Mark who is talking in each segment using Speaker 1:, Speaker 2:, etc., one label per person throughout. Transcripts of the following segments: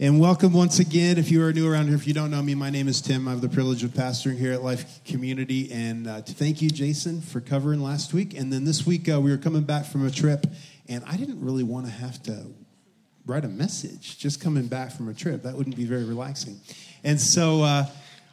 Speaker 1: And welcome once again. If you are new around here, if you don't know me, my name is Tim. I have the privilege of pastoring here at Life Community. And uh, thank you, Jason, for covering last week. And then this week, uh, we were coming back from a trip, and I didn't really want to have to write a message just coming back from a trip. That wouldn't be very relaxing. And so uh,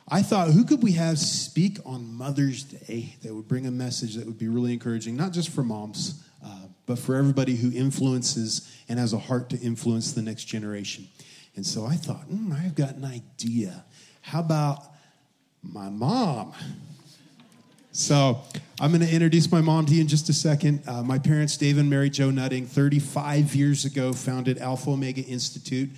Speaker 1: I thought, who could we have speak on Mother's Day that would bring a message that would be really encouraging, not just for moms, uh, but for everybody who influences and has a heart to influence the next generation. And so I thought, mm, I've got an idea. How about my mom? So I'm going to introduce my mom to you in just a second. Uh, my parents, Dave and Mary Jo Nutting, 35 years ago, founded Alpha Omega Institute,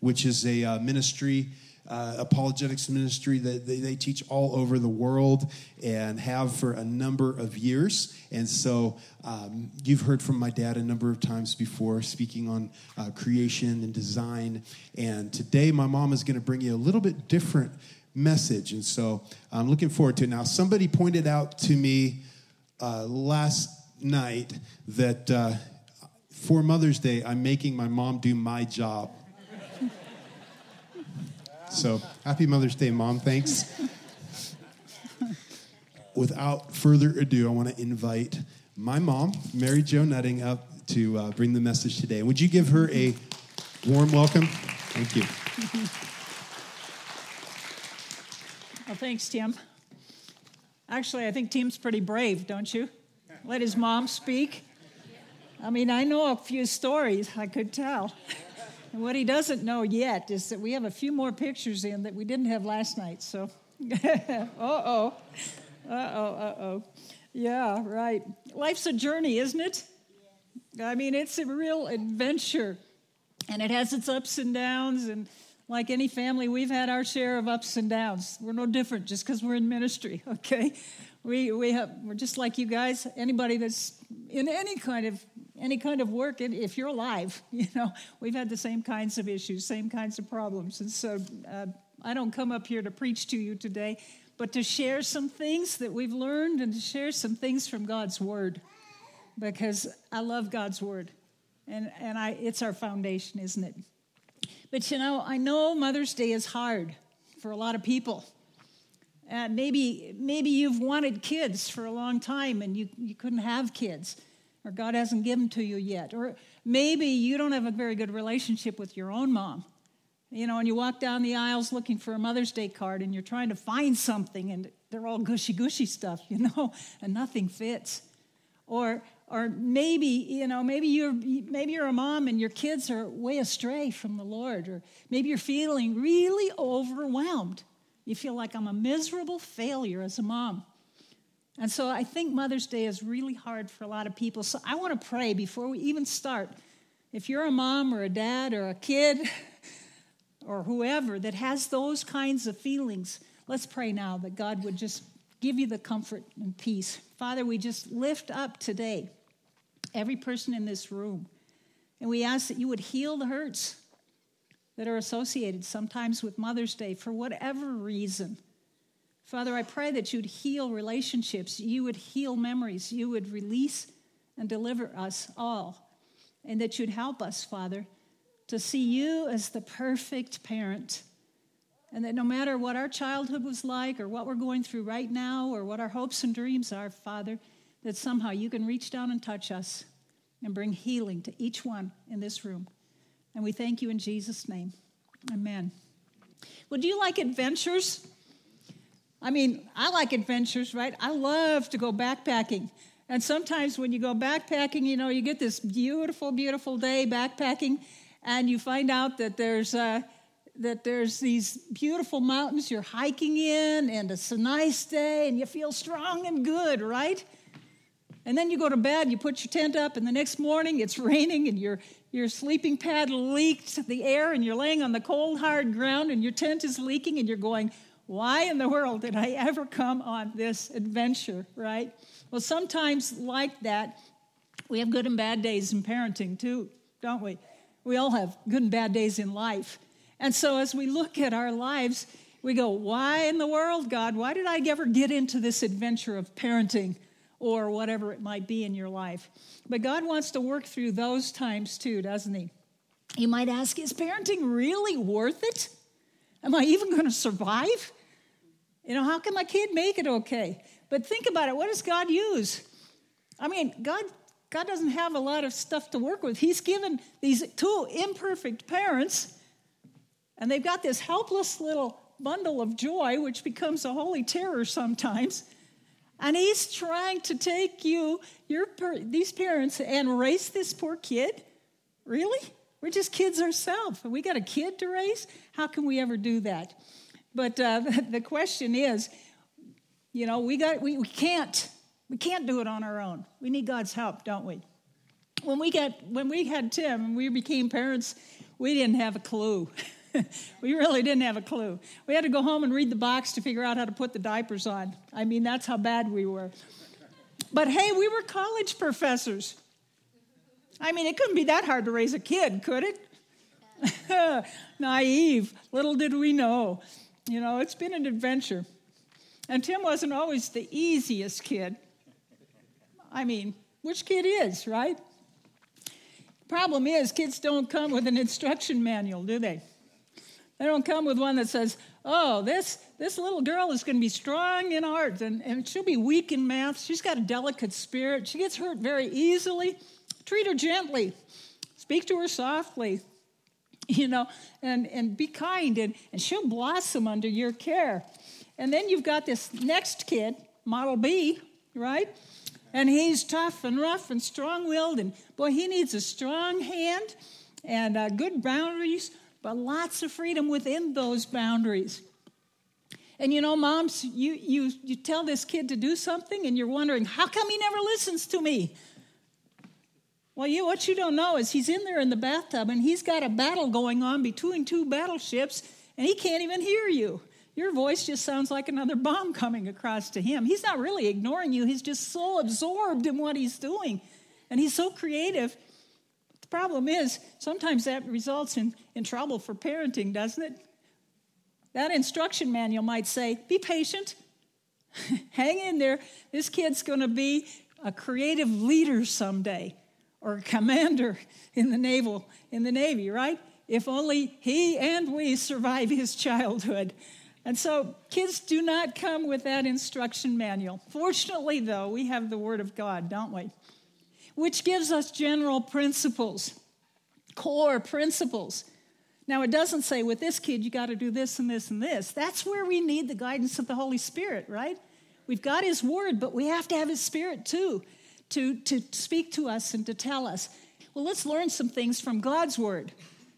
Speaker 1: which is a uh, ministry uh, apologetics ministry that they, they, teach all over the world and have for a number of years. And so um, you've heard from my dad a number of times before speaking on uh, creation and design. And today my mom is going to bring you a little bit different message. And so I'm looking forward to it. Now, somebody pointed out to me uh, last night that uh, for Mother's Day, I'm making my mom do my job. So happy Mother's Day, Mom. Thanks. Without further ado, I want to invite my mom, Mary Jo Nutting, up to uh, bring the message today. Would you give her a warm welcome? Thank you.
Speaker 2: Well, thanks, Tim. Actually, I think Tim's pretty brave, don't you? Let his mom speak. I mean, I know a few stories, I could tell. And what he doesn't know yet is that we have a few more pictures in that we didn't have last night. So, uh oh. Uh oh, uh oh. Yeah, right. Life's a journey, isn't it? I mean, it's a real adventure. And it has its ups and downs. And like any family, we've had our share of ups and downs. We're no different just because we're in ministry, okay? We, we have, we're just like you guys. Anybody that's in any kind of any kind of work, if you're alive, you know, we've had the same kinds of issues, same kinds of problems. And so uh, I don't come up here to preach to you today, but to share some things that we've learned and to share some things from God's Word because I love God's Word. And, and I, it's our foundation, isn't it? But you know, I know Mother's Day is hard for a lot of people. And maybe, maybe you've wanted kids for a long time and you, you couldn't have kids or God hasn't given to you yet. Or maybe you don't have a very good relationship with your own mom. You know, and you walk down the aisles looking for a Mother's Day card and you're trying to find something and they're all gushy gushy stuff, you know, and nothing fits. Or or maybe, you know, maybe you're maybe you're a mom and your kids are way astray from the Lord, or maybe you're feeling really overwhelmed. You feel like I'm a miserable failure as a mom. And so I think Mother's Day is really hard for a lot of people. So I want to pray before we even start. If you're a mom or a dad or a kid or whoever that has those kinds of feelings, let's pray now that God would just give you the comfort and peace. Father, we just lift up today every person in this room. And we ask that you would heal the hurts that are associated sometimes with Mother's Day for whatever reason. Father, I pray that you'd heal relationships, you would heal memories, you would release and deliver us all, and that you'd help us, Father, to see you as the perfect parent. And that no matter what our childhood was like, or what we're going through right now, or what our hopes and dreams are, Father, that somehow you can reach down and touch us and bring healing to each one in this room. And we thank you in Jesus' name. Amen. Would you like adventures? I mean, I like adventures, right? I love to go backpacking. And sometimes when you go backpacking, you know, you get this beautiful, beautiful day backpacking, and you find out that there's uh, that there's these beautiful mountains you're hiking in, and it's a nice day, and you feel strong and good, right? And then you go to bed, you put your tent up, and the next morning it's raining, and your your sleeping pad leaked the air, and you're laying on the cold, hard ground, and your tent is leaking, and you're going, why in the world did I ever come on this adventure, right? Well, sometimes like that, we have good and bad days in parenting too, don't we? We all have good and bad days in life. And so as we look at our lives, we go, why in the world, God? Why did I ever get into this adventure of parenting or whatever it might be in your life? But God wants to work through those times too, doesn't He? You might ask, is parenting really worth it? Am I even going to survive? You know, how can my kid make it okay? But think about it. What does God use? I mean, God, God doesn't have a lot of stuff to work with. He's given these two imperfect parents, and they've got this helpless little bundle of joy, which becomes a holy terror sometimes. And he's trying to take you, your these parents, and raise this poor kid. Really? We're just kids ourselves. We got a kid to raise. How can we ever do that? But uh, the question is, you know, we got we, we can't we can't do it on our own. We need God's help, don't we? When we got when we had Tim and we became parents, we didn't have a clue. we really didn't have a clue. We had to go home and read the box to figure out how to put the diapers on. I mean, that's how bad we were. But hey, we were college professors. I mean, it couldn't be that hard to raise a kid, could it? Naive. Little did we know. You know, it's been an adventure. And Tim wasn't always the easiest kid. I mean, which kid is, right? Problem is, kids don't come with an instruction manual, do they? They don't come with one that says, oh, this, this little girl is going to be strong in art and, and she'll be weak in math. She's got a delicate spirit. She gets hurt very easily. Treat her gently, speak to her softly, you know, and, and be kind, and, and she'll blossom under your care. And then you've got this next kid, Model B, right? And he's tough and rough and strong willed, and boy, he needs a strong hand and uh, good boundaries, but lots of freedom within those boundaries. And you know, moms, you, you, you tell this kid to do something, and you're wondering, how come he never listens to me? Well, you, what you don't know is he's in there in the bathtub and he's got a battle going on between two battleships and he can't even hear you. Your voice just sounds like another bomb coming across to him. He's not really ignoring you, he's just so absorbed in what he's doing. And he's so creative. The problem is, sometimes that results in, in trouble for parenting, doesn't it? That instruction manual might say, be patient, hang in there. This kid's going to be a creative leader someday or commander in the naval in the navy right? If only he and we survive his childhood. And so kids do not come with that instruction manual. Fortunately though we have the word of god don't we? Which gives us general principles core principles. Now it doesn't say with this kid you got to do this and this and this. That's where we need the guidance of the holy spirit right? We've got his word but we have to have his spirit too to, to speak to us and to tell us. Well, let's learn some things from God's word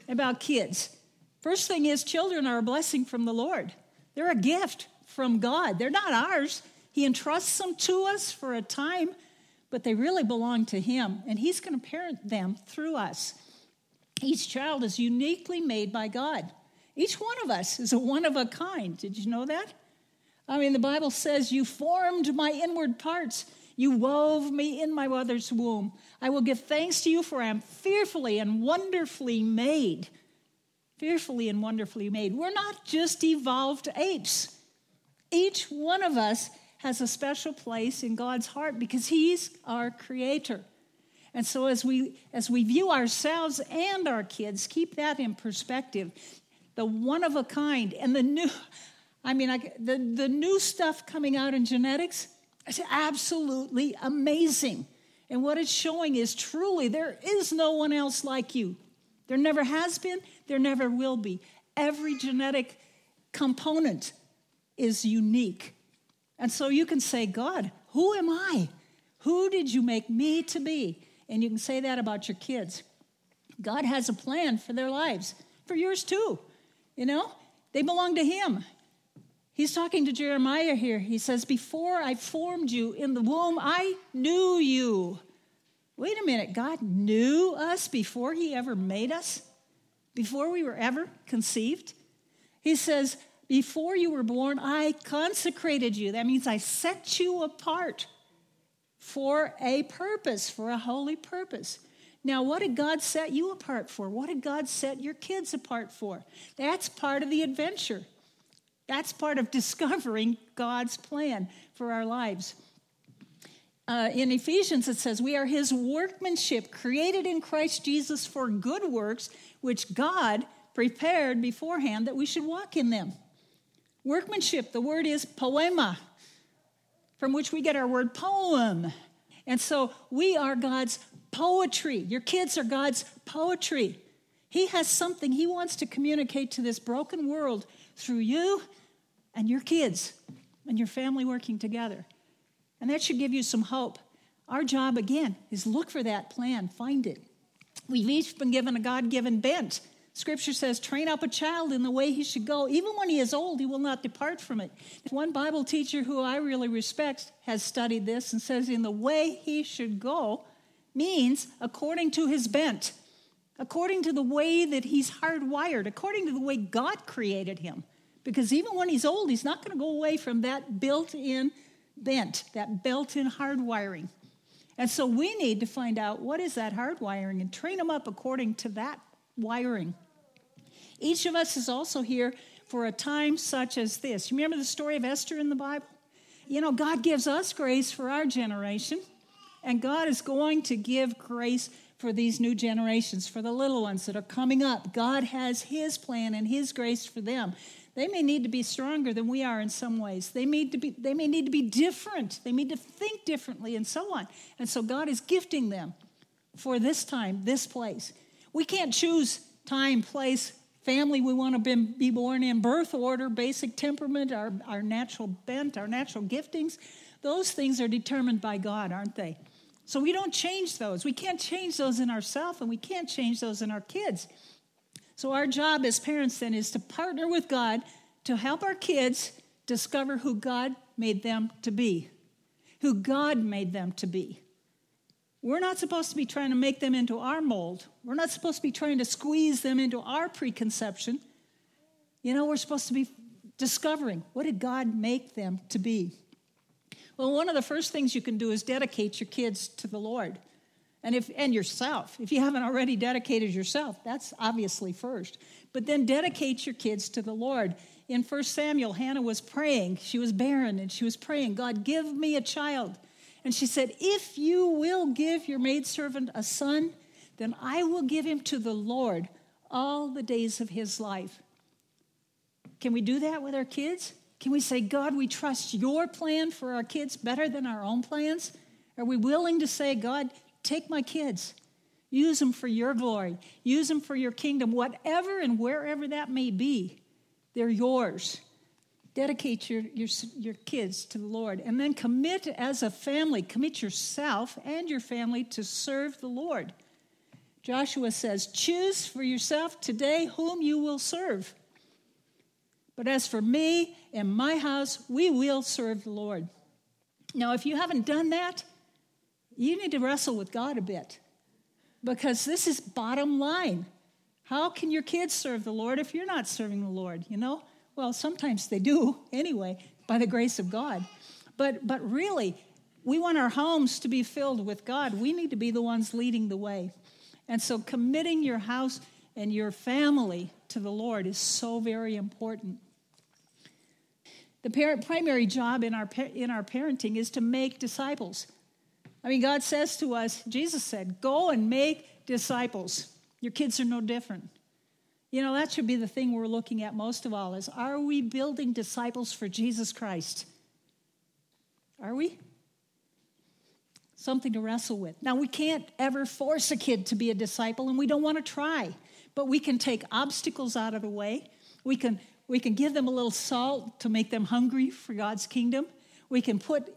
Speaker 2: about kids. First thing is, children are a blessing from the Lord, they're a gift from God, they're not ours. He entrusts them to us for a time, but they really belong to Him, and He's going to parent them through us. Each child is uniquely made by God. Each one of us is a one of a kind. Did you know that? I mean, the Bible says, You formed my inward parts. You wove me in my mother's womb. I will give thanks to you, for I am fearfully and wonderfully made. Fearfully and wonderfully made. We're not just evolved apes. Each one of us has a special place in God's heart because He's our creator. And so as we as we view ourselves and our kids, keep that in perspective. The one of a kind and the new I mean I, the, the new stuff coming out in genetics it's absolutely amazing. And what it's showing is truly there is no one else like you. There never has been, there never will be. Every genetic component is unique. And so you can say, God, who am I? Who did you make me to be? And you can say that about your kids. God has a plan for their lives, for yours too. You know, they belong to Him. He's talking to Jeremiah here. He says, Before I formed you in the womb, I knew you. Wait a minute, God knew us before He ever made us? Before we were ever conceived? He says, Before you were born, I consecrated you. That means I set you apart for a purpose, for a holy purpose. Now, what did God set you apart for? What did God set your kids apart for? That's part of the adventure. That's part of discovering God's plan for our lives. uh, in Ephesians, it says, We are his workmanship, created in Christ Jesus for good works, which God prepared beforehand that we should walk in them. Workmanship, the word is poema, from which we get our word poem. And so we are God's poetry. Your kids are God's poetry. He has something He wants to communicate to this broken world through you and your kids and your family working together. And that should give you some hope. Our job, again, is look for that plan, find it. We've each been given a God given bent. Scripture says, train up a child in the way he should go. Even when he is old, he will not depart from it. One Bible teacher who I really respect has studied this and says, in the way he should go means according to his bent according to the way that he's hardwired, according to the way God created him. Because even when he's old, he's not going to go away from that built in bent, that built in hardwiring. And so we need to find out what is that hardwiring and train them up according to that wiring. Each of us is also here for a time such as this. You remember the story of Esther in the Bible? You know, God gives us grace for our generation, and God is going to give grace for these new generations, for the little ones that are coming up. God has His plan and His grace for them. They may need to be stronger than we are in some ways. They, need to be, they may need to be different. They need to think differently and so on. And so God is gifting them for this time, this place. We can't choose time, place, family we want to be born in, birth order, basic temperament, our, our natural bent, our natural giftings. Those things are determined by God, aren't they? So we don't change those. We can't change those in ourselves, and we can't change those in our kids. So our job as parents then is to partner with God to help our kids discover who God made them to be, who God made them to be. We're not supposed to be trying to make them into our mold. We're not supposed to be trying to squeeze them into our preconception. You know, we're supposed to be discovering what did God make them to be. Well, one of the first things you can do is dedicate your kids to the Lord. And if and yourself. If you haven't already dedicated yourself, that's obviously first. But then dedicate your kids to the Lord. In 1 Samuel, Hannah was praying. She was barren and she was praying, God, give me a child. And she said, If you will give your maidservant a son, then I will give him to the Lord all the days of his life. Can we do that with our kids? Can we say, God, we trust your plan for our kids better than our own plans? Are we willing to say, God, take my kids, use them for your glory, use them for your kingdom, whatever and wherever that may be, they're yours. Dedicate your, your, your kids to the Lord and then commit as a family, commit yourself and your family to serve the Lord. Joshua says, Choose for yourself today whom you will serve. But as for me and my house, we will serve the Lord. Now, if you haven't done that, you need to wrestle with God a bit because this is bottom line. How can your kids serve the Lord if you're not serving the Lord, you know? Well, sometimes they do anyway, by the grace of God. But but really, we want our homes to be filled with God. We need to be the ones leading the way. And so committing your house and your family to the Lord is so very important. The parent, primary job in our, in our parenting is to make disciples. I mean, God says to us, Jesus said, go and make disciples. Your kids are no different. You know, that should be the thing we're looking at most of all is are we building disciples for Jesus Christ? Are we? Something to wrestle with. Now, we can't ever force a kid to be a disciple, and we don't want to try, but we can take obstacles out of the way. We can we can give them a little salt to make them hungry for God's kingdom. We can put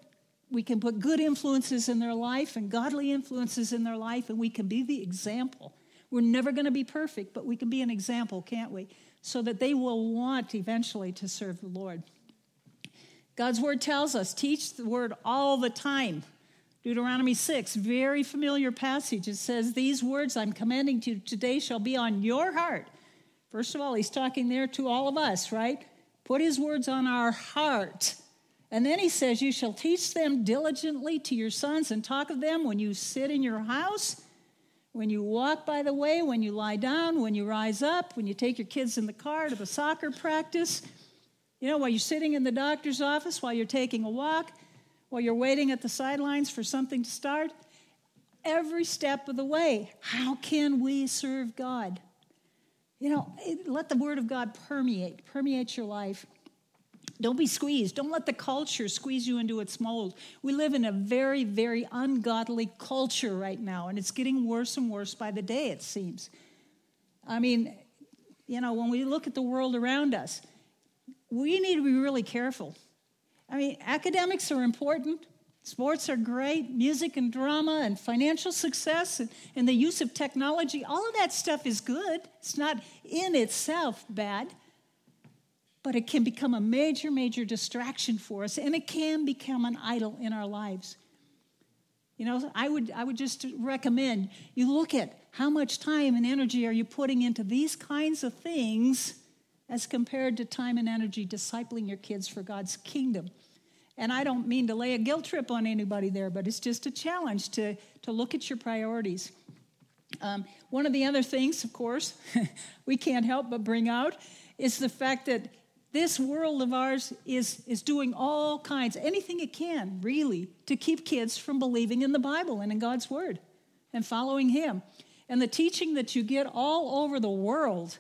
Speaker 2: we can put good influences in their life and godly influences in their life, and we can be the example. We're never going to be perfect, but we can be an example, can't we? So that they will want eventually to serve the Lord. God's word tells us teach the word all the time. Deuteronomy 6, very familiar passage. It says, These words I'm commanding to you today shall be on your heart. First of all, he's talking there to all of us, right? Put his words on our heart. And then he says, You shall teach them diligently to your sons and talk of them when you sit in your house, when you walk by the way, when you lie down, when you rise up, when you take your kids in the car to the soccer practice, you know, while you're sitting in the doctor's office, while you're taking a walk, while you're waiting at the sidelines for something to start, every step of the way. How can we serve God? You know, let the Word of God permeate, permeate your life. Don't be squeezed. Don't let the culture squeeze you into its mold. We live in a very, very ungodly culture right now, and it's getting worse and worse by the day, it seems. I mean, you know, when we look at the world around us, we need to be really careful. I mean, academics are important, sports are great, music and drama and financial success and, and the use of technology, all of that stuff is good. It's not in itself bad but it can become a major, major distraction for us, and it can become an idol in our lives. You know, I would, I would just recommend you look at how much time and energy are you putting into these kinds of things as compared to time and energy discipling your kids for God's kingdom. And I don't mean to lay a guilt trip on anybody there, but it's just a challenge to, to look at your priorities. Um, one of the other things, of course, we can't help but bring out is the fact that this world of ours is, is doing all kinds, anything it can, really, to keep kids from believing in the Bible and in God's Word and following Him. And the teaching that you get all over the world,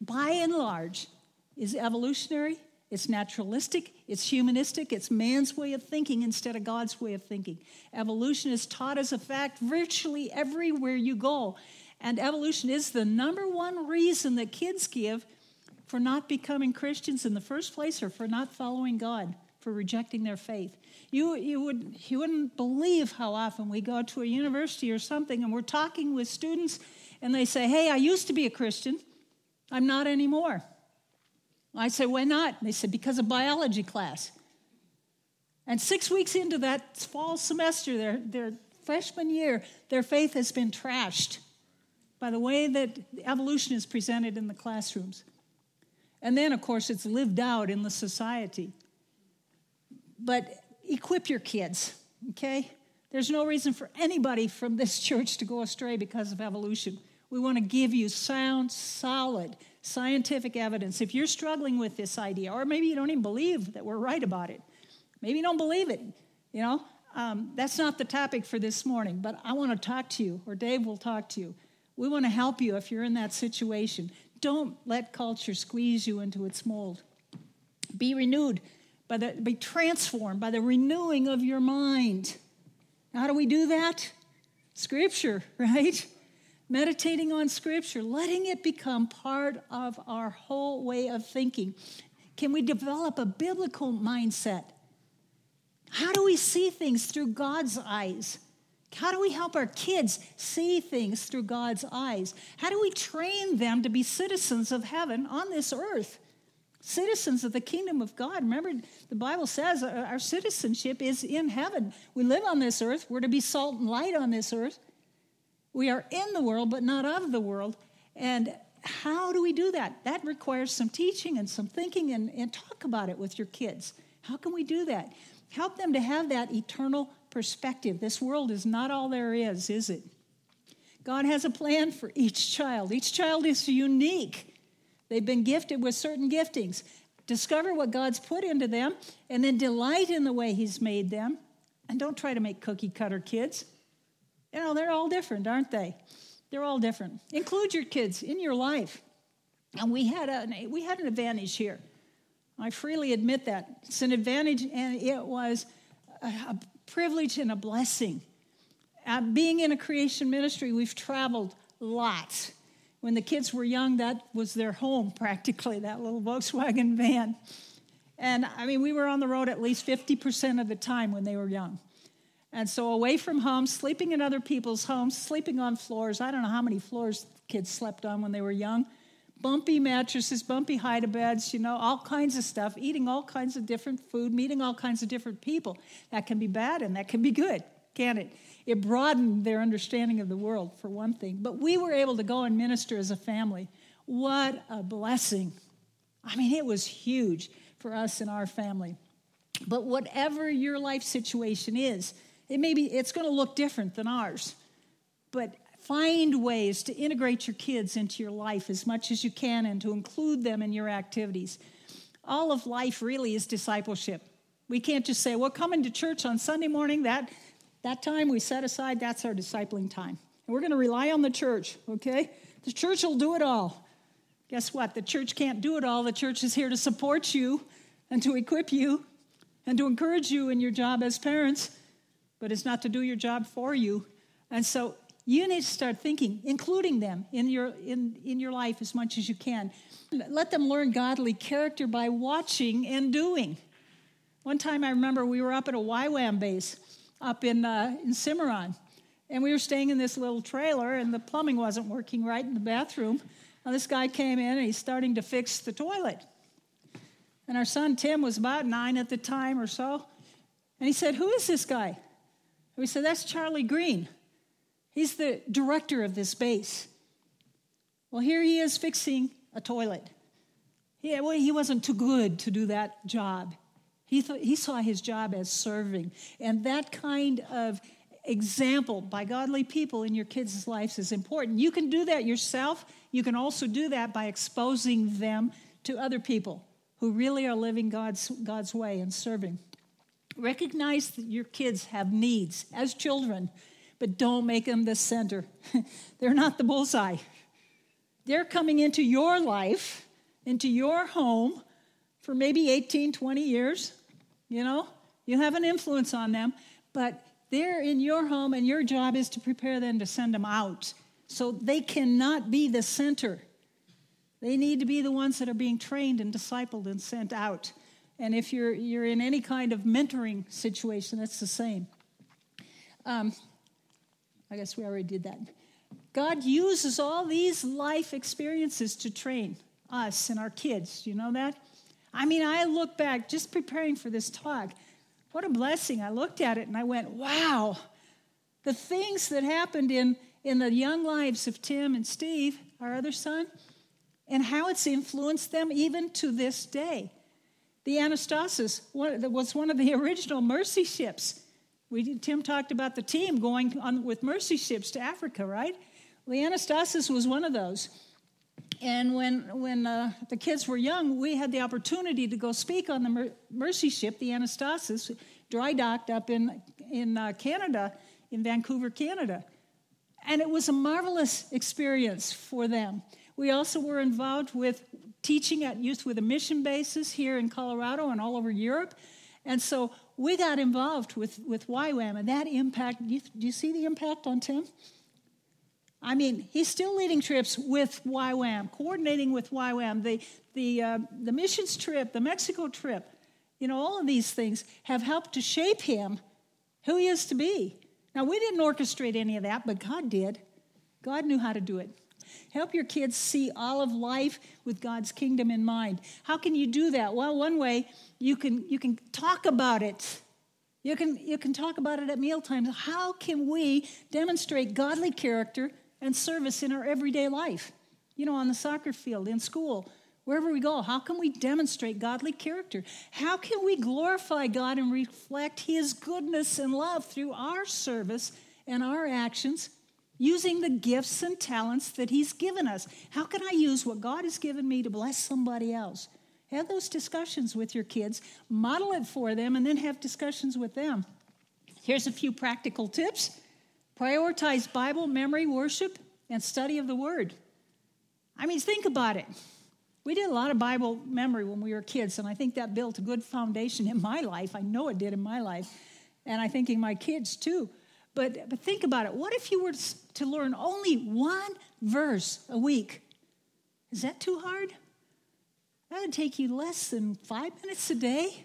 Speaker 2: by and large, is evolutionary, it's naturalistic, it's humanistic, it's man's way of thinking instead of God's way of thinking. Evolution is taught as a fact virtually everywhere you go. And evolution is the number one reason that kids give for not becoming Christians in the first place or for not following God, for rejecting their faith. You, you, would, you wouldn't believe how often we go to a university or something and we're talking with students and they say, Hey, I used to be a Christian. I'm not anymore. I say, Why not? They said, Because of biology class. And six weeks into that fall semester, their, their freshman year, their faith has been trashed by the way that evolution is presented in the classrooms. And then, of course, it's lived out in the society. But equip your kids, okay? There's no reason for anybody from this church to go astray because of evolution. We want to give you sound, solid, scientific evidence. If you're struggling with this idea, or maybe you don't even believe that we're right about it, maybe you don't believe it, you know, um, that's not the topic for this morning, but I want to talk to you, or Dave will talk to you. We want to help you if you're in that situation. Don't let culture squeeze you into its mold. Be renewed, by the, be transformed by the renewing of your mind. How do we do that? Scripture, right? Meditating on Scripture, letting it become part of our whole way of thinking. Can we develop a biblical mindset? How do we see things through God's eyes? How do we help our kids see things through God's eyes? How do we train them to be citizens of heaven on this earth? Citizens of the kingdom of God. Remember, the Bible says our citizenship is in heaven. We live on this earth. We're to be salt and light on this earth. We are in the world, but not of the world. And how do we do that? That requires some teaching and some thinking and, and talk about it with your kids. How can we do that? Help them to have that eternal perspective. This world is not all there is, is it? God has a plan for each child. Each child is unique. They've been gifted with certain giftings. Discover what God's put into them and then delight in the way He's made them. And don't try to make cookie cutter kids. You know, they're all different, aren't they? They're all different. Include your kids in your life. And we had, a, we had an advantage here. I freely admit that. It's an advantage, and it was a, a privilege and a blessing. Uh, being in a creation ministry, we've traveled lots. When the kids were young, that was their home practically, that little Volkswagen van. And I mean, we were on the road at least 50% of the time when they were young. And so, away from home, sleeping in other people's homes, sleeping on floors. I don't know how many floors kids slept on when they were young. Bumpy mattresses, bumpy hide beds, you know, all kinds of stuff, eating all kinds of different food, meeting all kinds of different people. That can be bad and that can be good, can it? It broadened their understanding of the world, for one thing. But we were able to go and minister as a family. What a blessing. I mean, it was huge for us and our family. But whatever your life situation is, it may be, it's going to look different than ours. But find ways to integrate your kids into your life as much as you can and to include them in your activities. All of life really is discipleship. We can't just say, well, coming to church on Sunday morning, that, that time we set aside, that's our discipling time. And we're going to rely on the church, okay? The church will do it all. Guess what? The church can't do it all. The church is here to support you and to equip you and to encourage you in your job as parents, but it's not to do your job for you. And so you need to start thinking, including them in your, in, in your life as much as you can. Let them learn godly character by watching and doing. One time I remember we were up at a YWAM base up in, uh, in Cimarron, and we were staying in this little trailer, and the plumbing wasn't working right in the bathroom. Now, this guy came in and he's starting to fix the toilet. And our son Tim was about nine at the time or so. And he said, Who is this guy? We said, That's Charlie Green. He's the director of this base. Well, here he is fixing a toilet. He, well, he wasn't too good to do that job. He, th- he saw his job as serving. And that kind of example by godly people in your kids' lives is important. You can do that yourself. You can also do that by exposing them to other people who really are living God's, God's way and serving. Recognize that your kids have needs as children but don't make them the center. They're not the bullseye. They're coming into your life, into your home for maybe 18, 20 years. You know, you have an influence on them, but they're in your home, and your job is to prepare them to send them out. So they cannot be the center. They need to be the ones that are being trained and discipled and sent out. And if you're, you're in any kind of mentoring situation, that's the same. Um, I guess we already did that. God uses all these life experiences to train us and our kids. You know that? I mean, I look back just preparing for this talk. What a blessing. I looked at it and I went, wow, the things that happened in, in the young lives of Tim and Steve, our other son, and how it's influenced them even to this day. The Anastasis was one of the original mercy ships. We, Tim talked about the team going on with mercy ships to Africa, right? The Anastasis was one of those. And when, when uh, the kids were young, we had the opportunity to go speak on the Mer- mercy ship, the Anastasis, dry docked up in, in uh, Canada, in Vancouver, Canada. And it was a marvelous experience for them. We also were involved with teaching at Youth with a Mission basis here in Colorado and all over Europe. And so we got involved with, with YWAM, and that impact, do you, do you see the impact on Tim? I mean, he's still leading trips with YWAM, coordinating with YWAM. The, the, uh, the missions trip, the Mexico trip, you know, all of these things have helped to shape him who he is to be. Now, we didn't orchestrate any of that, but God did. God knew how to do it. Help your kids see all of life with God's kingdom in mind. How can you do that? Well, one way you can you can talk about it. You can you can talk about it at mealtimes. How can we demonstrate godly character and service in our everyday life? You know, on the soccer field, in school, wherever we go, how can we demonstrate godly character? How can we glorify God and reflect His goodness and love through our service and our actions using the gifts and talents that He's given us. How can I use what God has given me to bless somebody else? Have those discussions with your kids, model it for them, and then have discussions with them. Here's a few practical tips prioritize Bible memory, worship, and study of the Word. I mean, think about it. We did a lot of Bible memory when we were kids, and I think that built a good foundation in my life. I know it did in my life, and I think in my kids too. But, but think about it. What if you were to learn only one verse a week? Is that too hard? That would take you less than five minutes a day.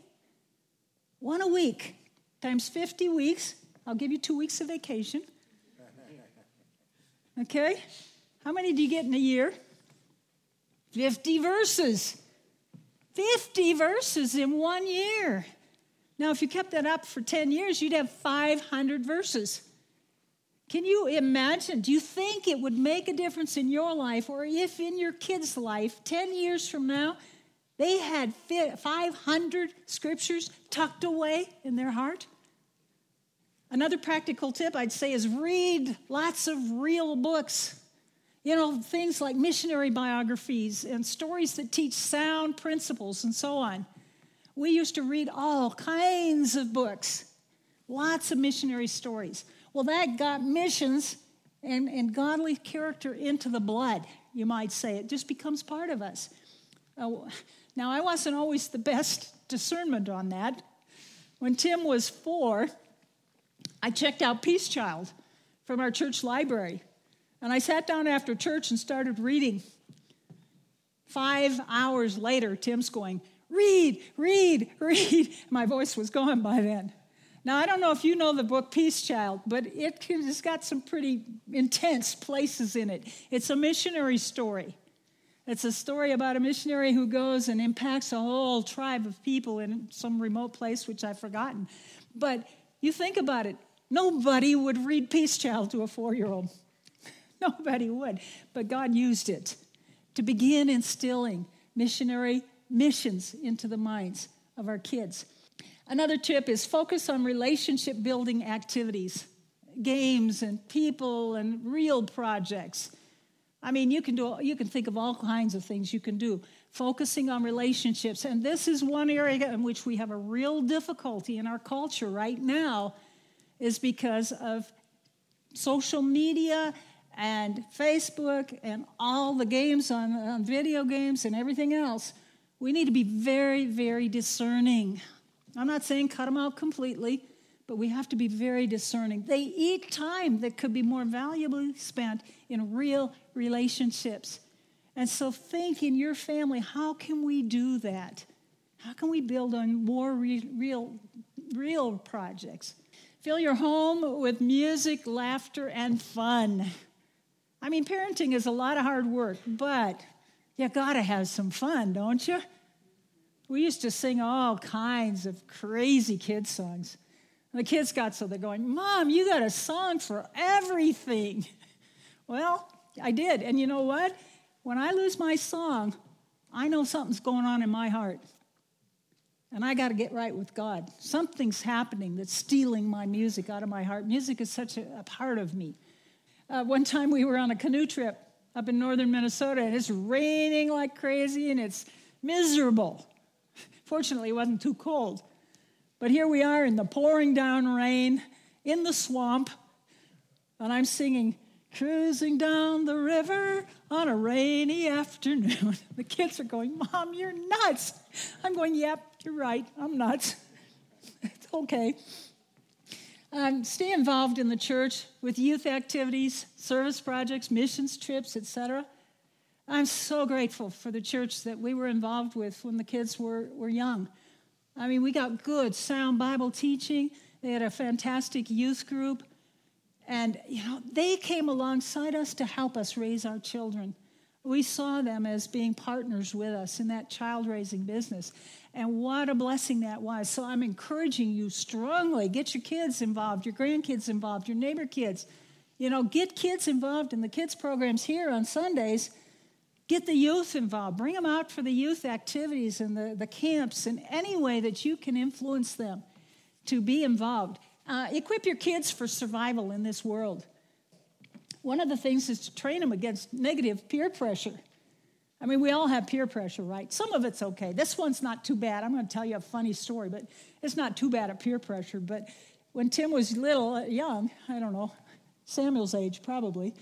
Speaker 2: One a week times 50 weeks. I'll give you two weeks of vacation. Okay? How many do you get in a year? 50 verses. 50 verses in one year. Now, if you kept that up for 10 years, you'd have 500 verses. Can you imagine? Do you think it would make a difference in your life or if in your kids' life 10 years from now they had 500 scriptures tucked away in their heart? Another practical tip I'd say is read lots of real books. You know, things like missionary biographies and stories that teach sound principles and so on. We used to read all kinds of books, lots of missionary stories. Well, that got missions and, and godly character into the blood, you might say. It just becomes part of us. Uh, now, I wasn't always the best discernment on that. When Tim was four, I checked out Peace Child from our church library. And I sat down after church and started reading. Five hours later, Tim's going, Read, read, read. My voice was gone by then. Now, I don't know if you know the book Peace Child, but it it's got some pretty intense places in it. It's a missionary story. It's a story about a missionary who goes and impacts a whole tribe of people in some remote place, which I've forgotten. But you think about it nobody would read Peace Child to a four year old. Nobody would. But God used it to begin instilling missionary missions into the minds of our kids. Another tip is focus on relationship building activities, games and people and real projects. I mean, you can do you can think of all kinds of things you can do. Focusing on relationships, and this is one area in which we have a real difficulty in our culture right now, is because of social media and Facebook and all the games on, on video games and everything else. We need to be very, very discerning I'm not saying cut them out completely, but we have to be very discerning. They eat time that could be more valuably spent in real relationships. And so think in your family, how can we do that? How can we build on more re- real, real projects? Fill your home with music, laughter, and fun. I mean, parenting is a lot of hard work, but you gotta have some fun, don't you? We used to sing all kinds of crazy kids' songs. And the kids got so they're going, Mom, you got a song for everything. Well, I did. And you know what? When I lose my song, I know something's going on in my heart. And I got to get right with God. Something's happening that's stealing my music out of my heart. Music is such a, a part of me. Uh, one time we were on a canoe trip up in northern Minnesota, and it's raining like crazy, and it's miserable. Fortunately, it wasn't too cold. But here we are in the pouring down rain in the swamp, and I'm singing, Cruising down the river on a rainy afternoon. The kids are going, Mom, you're nuts. I'm going, Yep, you're right. I'm nuts. it's okay. Um, stay involved in the church with youth activities, service projects, missions trips, etc. I'm so grateful for the church that we were involved with when the kids were, were young. I mean, we got good, sound Bible teaching. They had a fantastic youth group. And, you know, they came alongside us to help us raise our children. We saw them as being partners with us in that child raising business. And what a blessing that was. So I'm encouraging you strongly get your kids involved, your grandkids involved, your neighbor kids. You know, get kids involved in the kids' programs here on Sundays Get the youth involved. Bring them out for the youth activities and the, the camps in any way that you can influence them to be involved. Uh, equip your kids for survival in this world. One of the things is to train them against negative peer pressure. I mean, we all have peer pressure, right? Some of it's okay. This one's not too bad. I'm going to tell you a funny story, but it's not too bad at peer pressure. But when Tim was little, uh, young, I don't know, Samuel's age probably,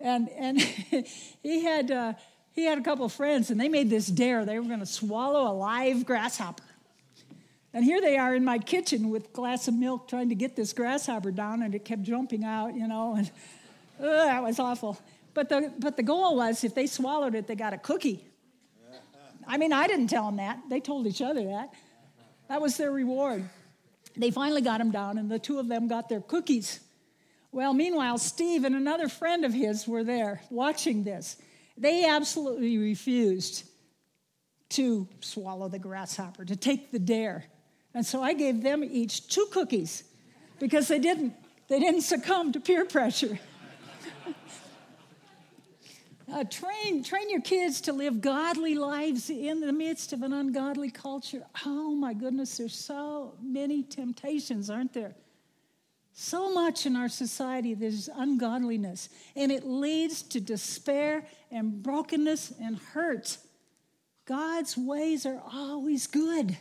Speaker 2: and, and he had. Uh, he had a couple friends and they made this dare. They were going to swallow a live grasshopper. And here they are in my kitchen with a glass of milk trying to get this grasshopper down, and it kept jumping out, you know, and that was awful. But the, but the goal was if they swallowed it, they got a cookie. I mean, I didn't tell them that. They told each other that. That was their reward. They finally got him down, and the two of them got their cookies. Well, meanwhile, Steve and another friend of his were there watching this. They absolutely refused to swallow the grasshopper, to take the dare. And so I gave them each two cookies because they didn't, they didn't succumb to peer pressure. uh, train, train your kids to live godly lives in the midst of an ungodly culture. Oh my goodness, there's so many temptations, aren't there? So much in our society there's ungodliness, and it leads to despair and brokenness and hurt. God's ways are always good.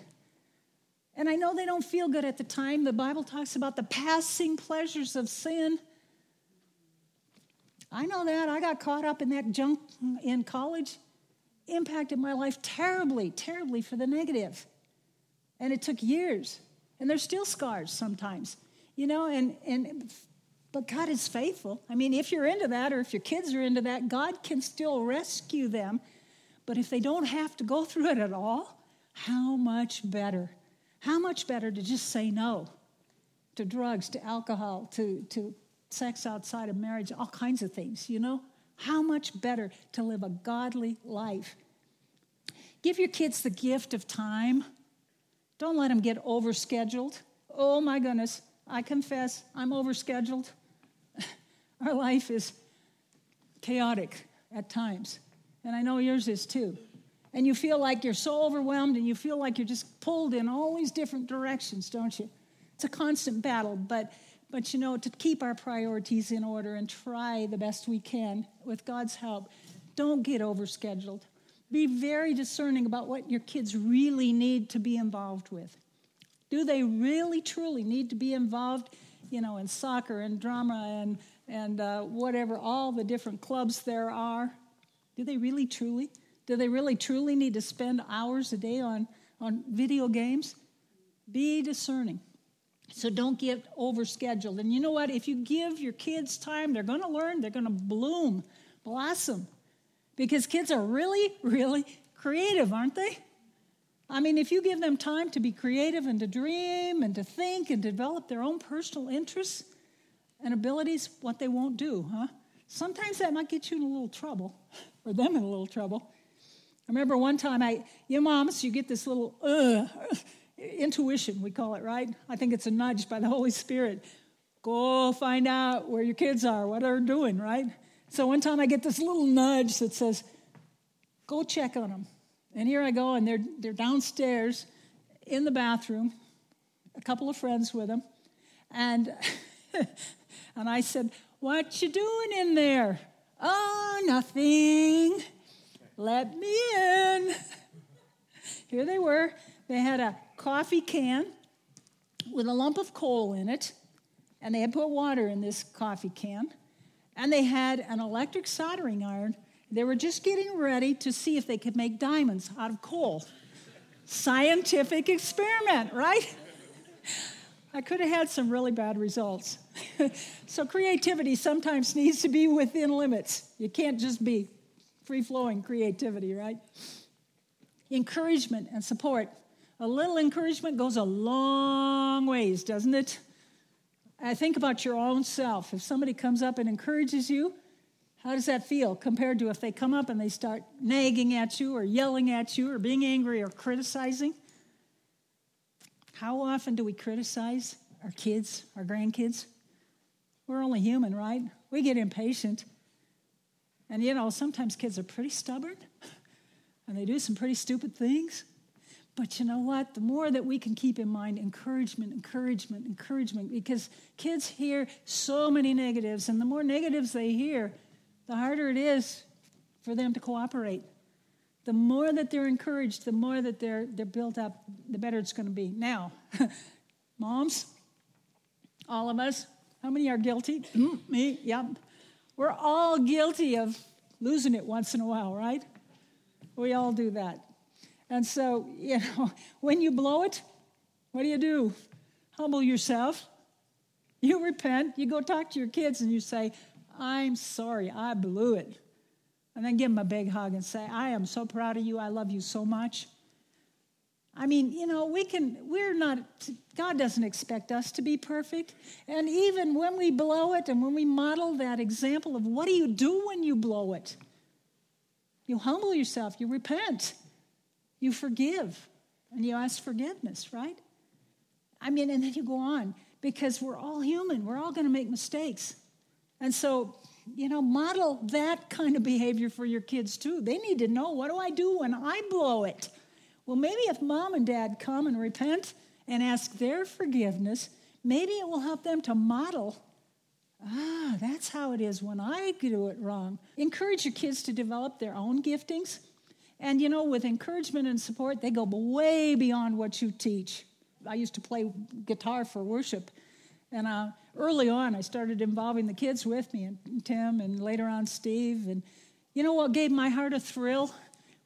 Speaker 2: And I know they don't feel good at the time. The Bible talks about the passing pleasures of sin. I know that. I got caught up in that junk in college. Impacted my life terribly, terribly for the negative. And it took years. And there's still scars sometimes, you know, and, and but God is faithful. I mean, if you're into that or if your kids are into that, God can still rescue them. But if they don't have to go through it at all, how much better? How much better to just say no to drugs, to alcohol, to, to sex outside of marriage, all kinds of things, you know? How much better to live a godly life? Give your kids the gift of time. Don't let them get overscheduled. Oh my goodness, I confess, I'm overscheduled. Our life is chaotic at times, and I know yours is too. And you feel like you're so overwhelmed and you feel like you're just pulled in all these different directions, don't you? It's a constant battle, but but you know, to keep our priorities in order and try the best we can with God's help, don't get overscheduled. Be very discerning about what your kids really need to be involved with. Do they really, truly need to be involved, you know, in soccer and drama and, and uh, whatever, all the different clubs there are? Do they really, truly? Do they really, truly need to spend hours a day on, on video games? Be discerning. So don't get overscheduled. And you know what? If you give your kids time, they're going to learn, they're going to bloom, blossom. Because kids are really, really creative, aren't they? I mean, if you give them time to be creative and to dream and to think and develop their own personal interests and abilities, what they won't do, huh? Sometimes that might get you in a little trouble, or them in a little trouble. I remember one time I, you moms, you get this little, uh, intuition, we call it, right? I think it's a nudge by the Holy Spirit. Go find out where your kids are, what they're doing, right? So one time I get this little nudge that says, go check on them. And here I go, and they're, they're downstairs in the bathroom, a couple of friends with them. And, and I said, What you doing in there? Oh, nothing. Let me in. Here they were. They had a coffee can with a lump of coal in it, and they had put water in this coffee can, and they had an electric soldering iron. They were just getting ready to see if they could make diamonds out of coal. Scientific experiment, right? I could have had some really bad results. so, creativity sometimes needs to be within limits. You can't just be free flowing creativity, right? Encouragement and support a little encouragement goes a long ways, doesn't it? I think about your own self. If somebody comes up and encourages you, how does that feel compared to if they come up and they start nagging at you or yelling at you or being angry or criticizing? How often do we criticize our kids, our grandkids? We're only human, right? We get impatient. And you know, sometimes kids are pretty stubborn and they do some pretty stupid things. But you know what? The more that we can keep in mind encouragement, encouragement, encouragement, because kids hear so many negatives, and the more negatives they hear, the harder it is for them to cooperate. The more that they're encouraged, the more that they're, they're built up, the better it's going to be. Now, moms, all of us, how many are guilty? Mm, me, yep. We're all guilty of losing it once in a while, right? We all do that. And so, you know, when you blow it, what do you do? Humble yourself. You repent. You go talk to your kids and you say, I'm sorry, I blew it. And then give him a big hug and say, I am so proud of you. I love you so much. I mean, you know, we can, we're not, God doesn't expect us to be perfect. And even when we blow it and when we model that example of what do you do when you blow it? You humble yourself, you repent. You forgive and you ask forgiveness, right? I mean, and then you go on because we're all human. We're all going to make mistakes. And so, you know, model that kind of behavior for your kids too. They need to know what do I do when I blow it? Well, maybe if mom and dad come and repent and ask their forgiveness, maybe it will help them to model ah, that's how it is when I do it wrong. Encourage your kids to develop their own giftings and you know, with encouragement and support, they go way beyond what you teach. I used to play guitar for worship. And uh, early on, I started involving the kids with me, and Tim, and later on, Steve. And you know what gave my heart a thrill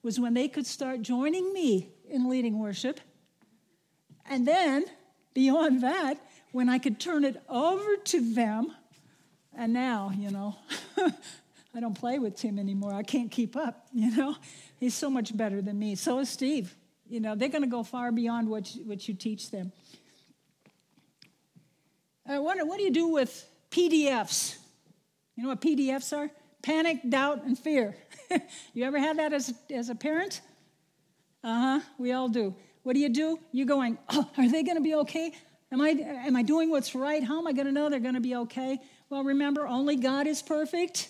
Speaker 2: was when they could start joining me in leading worship. And then, beyond that, when I could turn it over to them. And now, you know, I don't play with Tim anymore. I can't keep up, you know. He's so much better than me. So is Steve. You know, they're going to go far beyond what you, what you teach them. I wonder, what do you do with PDFs? You know what PDFs are? Panic, doubt, and fear. you ever had that as, as a parent? Uh huh, we all do. What do you do? You're going, oh, are they going to be okay? Am I, am I doing what's right? How am I going to know they're going to be okay? Well, remember, only God is perfect.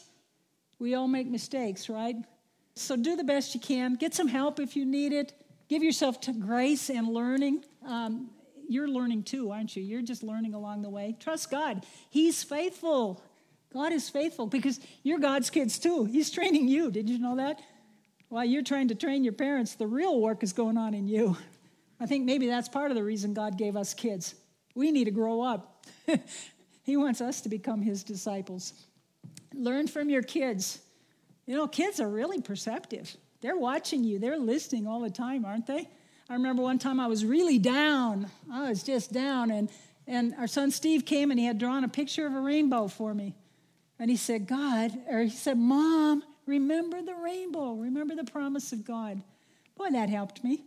Speaker 2: We all make mistakes, right? So do the best you can. Get some help if you need it. Give yourself to grace and learning. Um, you're learning too, aren't you? You're just learning along the way. Trust God. He's faithful. God is faithful because you're God's kids too. He's training you. Did you know that? While you're trying to train your parents, the real work is going on in you. I think maybe that's part of the reason God gave us kids. We need to grow up. he wants us to become His disciples. Learn from your kids. You know, kids are really perceptive. They're watching you, they're listening all the time, aren't they? I remember one time I was really down. I was just down, and, and our son Steve came and he had drawn a picture of a rainbow for me. And he said, God, or he said, Mom, remember the rainbow, remember the promise of God. Boy, that helped me.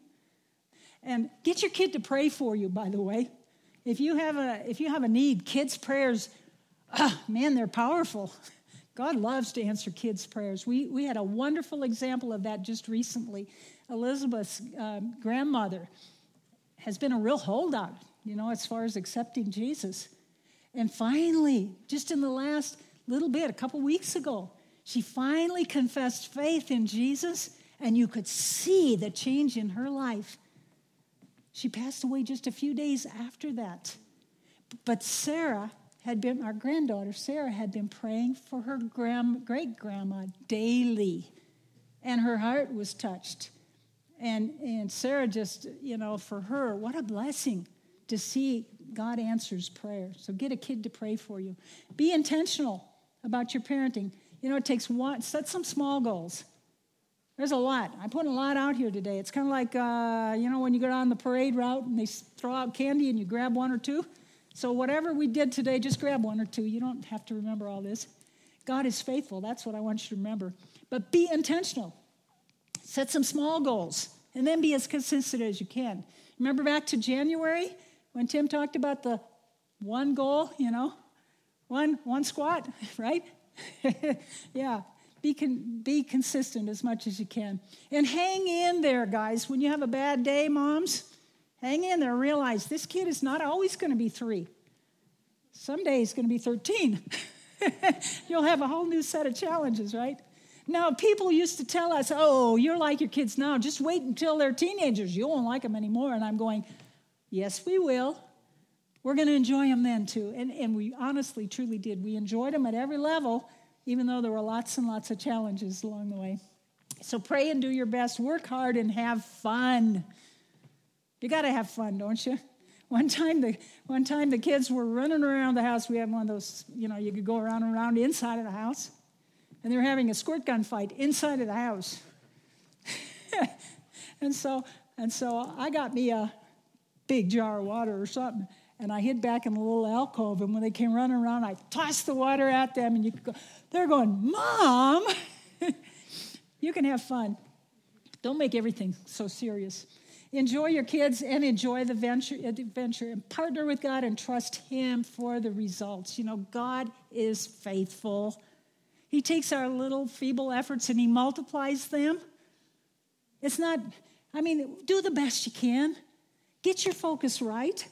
Speaker 2: And get your kid to pray for you, by the way. If you have a, if you have a need, kids' prayers, ah, man, they're powerful. God loves to answer kids' prayers. We, we had a wonderful example of that just recently. Elizabeth's um, grandmother has been a real holdout, you know, as far as accepting Jesus. And finally, just in the last little bit, a couple weeks ago, she finally confessed faith in Jesus, and you could see the change in her life. She passed away just a few days after that. But Sarah had been, our granddaughter, Sarah, had been praying for her grand, great grandma daily, and her heart was touched. And, and Sarah just, you know, for her, what a blessing to see God answers prayer. So get a kid to pray for you. Be intentional about your parenting. You know, it takes one, set some small goals. There's a lot. I put a lot out here today. It's kind of like, uh, you know, when you go down the parade route and they throw out candy and you grab one or two. So, whatever we did today, just grab one or two. You don't have to remember all this. God is faithful. That's what I want you to remember. But be intentional. Set some small goals and then be as consistent as you can. Remember back to January when Tim talked about the one goal, you know, one, one squat, right? yeah. Be, con- be consistent as much as you can. And hang in there, guys. When you have a bad day, moms, Hang in there. Realize this kid is not always going to be three. Someday he's going to be 13. You'll have a whole new set of challenges, right? Now, people used to tell us, oh, you're like your kids now. Just wait until they're teenagers. You won't like them anymore. And I'm going, yes, we will. We're going to enjoy them then, too. And, and we honestly, truly did. We enjoyed them at every level, even though there were lots and lots of challenges along the way. So pray and do your best. Work hard and have fun. You got to have fun, don't you? One time, the one time the kids were running around the house. We had one of those, you know, you could go around and around inside of the house, and they were having a squirt gun fight inside of the house. and so, and so I got me a big jar of water or something, and I hid back in a little alcove. And when they came running around, I tossed the water at them, and you go, they're going, "Mom, you can have fun. Don't make everything so serious." Enjoy your kids and enjoy the venture, adventure and partner with God and trust Him for the results. You know, God is faithful. He takes our little feeble efforts and He multiplies them. It's not, I mean, do the best you can. Get your focus right.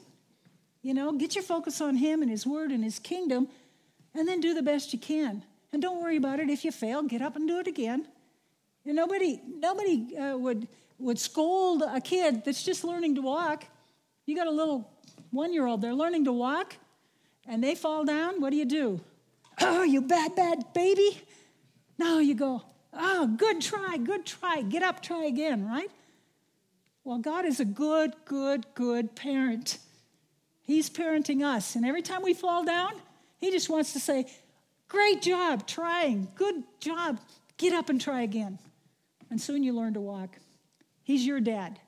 Speaker 2: You know, get your focus on Him and His Word and His kingdom, and then do the best you can. And don't worry about it. If you fail, get up and do it again. And nobody, nobody uh, would would scold a kid that's just learning to walk. You got a little one year old, they're learning to walk, and they fall down. What do you do? Oh, you bad, bad baby. No, you go, oh, good try, good try. Get up, try again, right? Well, God is a good, good, good parent. He's parenting us. And every time we fall down, He just wants to say, Great job trying. Good job. Get up and try again. And soon you learn to walk. He's your dad.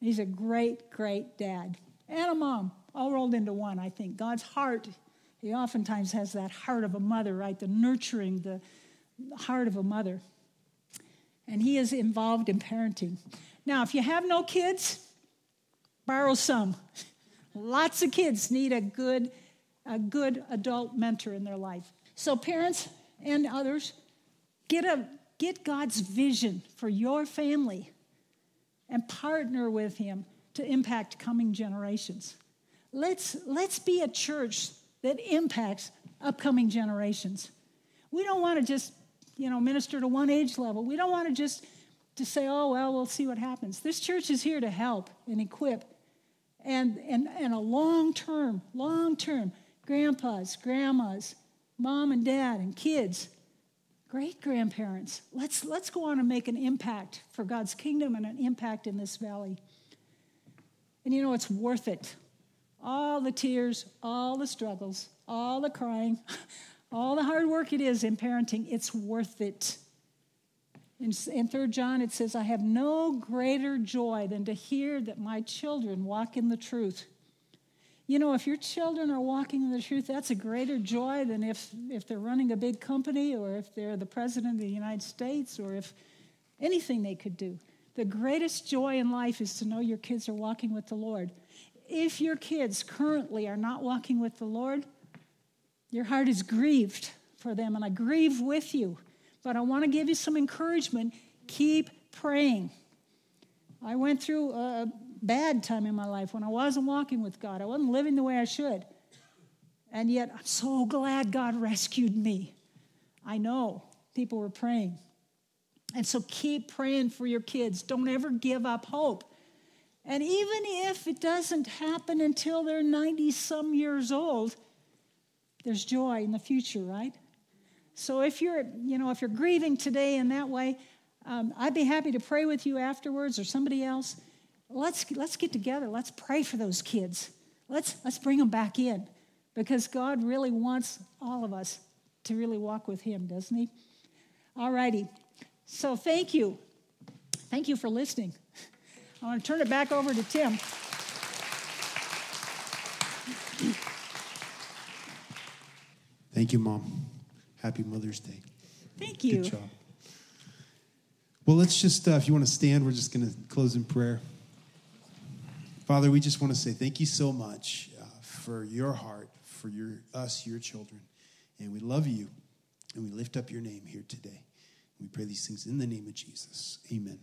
Speaker 2: He's a great, great dad. And a mom, all rolled into one, I think. God's heart, He oftentimes has that heart of a mother, right? The nurturing, the heart of a mother. And He is involved in parenting. Now, if you have no kids, borrow some. Lots of kids need a good, a good adult mentor in their life. So, parents and others, get, a, get God's vision for your family and partner with Him to impact coming generations. Let's, let's be a church that impacts upcoming generations. We don't want to just, you know, minister to one age level. We don't want to just to say, oh, well, we'll see what happens. This church is here to help and equip and, and, and a long term, long term, grandpas, grandmas, mom and dad and kids, great grandparents. Let's, let's go on and make an impact for God's kingdom and an impact in this valley. And you know, it's worth it. All the tears, all the struggles, all the crying, all the hard work it is in parenting, it's worth it. In, in 3 John, it says, I have no greater joy than to hear that my children walk in the truth. You know, if your children are walking in the truth, that's a greater joy than if, if they're running a big company or if they're the president of the United States or if anything they could do. The greatest joy in life is to know your kids are walking with the Lord. If your kids currently are not walking with the Lord, your heart is grieved for them, and I grieve with you. But I want to give you some encouragement. Keep praying. I went through a bad time in my life when I wasn't walking with God. I wasn't living the way I should. And yet, I'm so glad God rescued me. I know people were praying. And so keep praying for your kids. Don't ever give up hope. And even if it doesn't happen until they're 90 some years old, there's joy in the future, right? So if you're, you know, if you're grieving today in that way, um, I'd be happy to pray with you afterwards or somebody else let's, let's get together. Let's pray for those kids. Let's, let's bring them back in because God really wants all of us to really walk with Him, doesn't He? All righty. So thank you. Thank you for listening. I want to turn it back over to Tim.
Speaker 1: Thank you, Mom. Happy Mother's Day.
Speaker 2: Thank you.
Speaker 1: Good job. Well, let's just, uh, if you want to stand, we're just going to close in prayer. Father, we just want to say thank you so much uh, for your heart, for your us, your children. And we love you, and we lift up your name here today. We pray these things in the name of Jesus. Amen.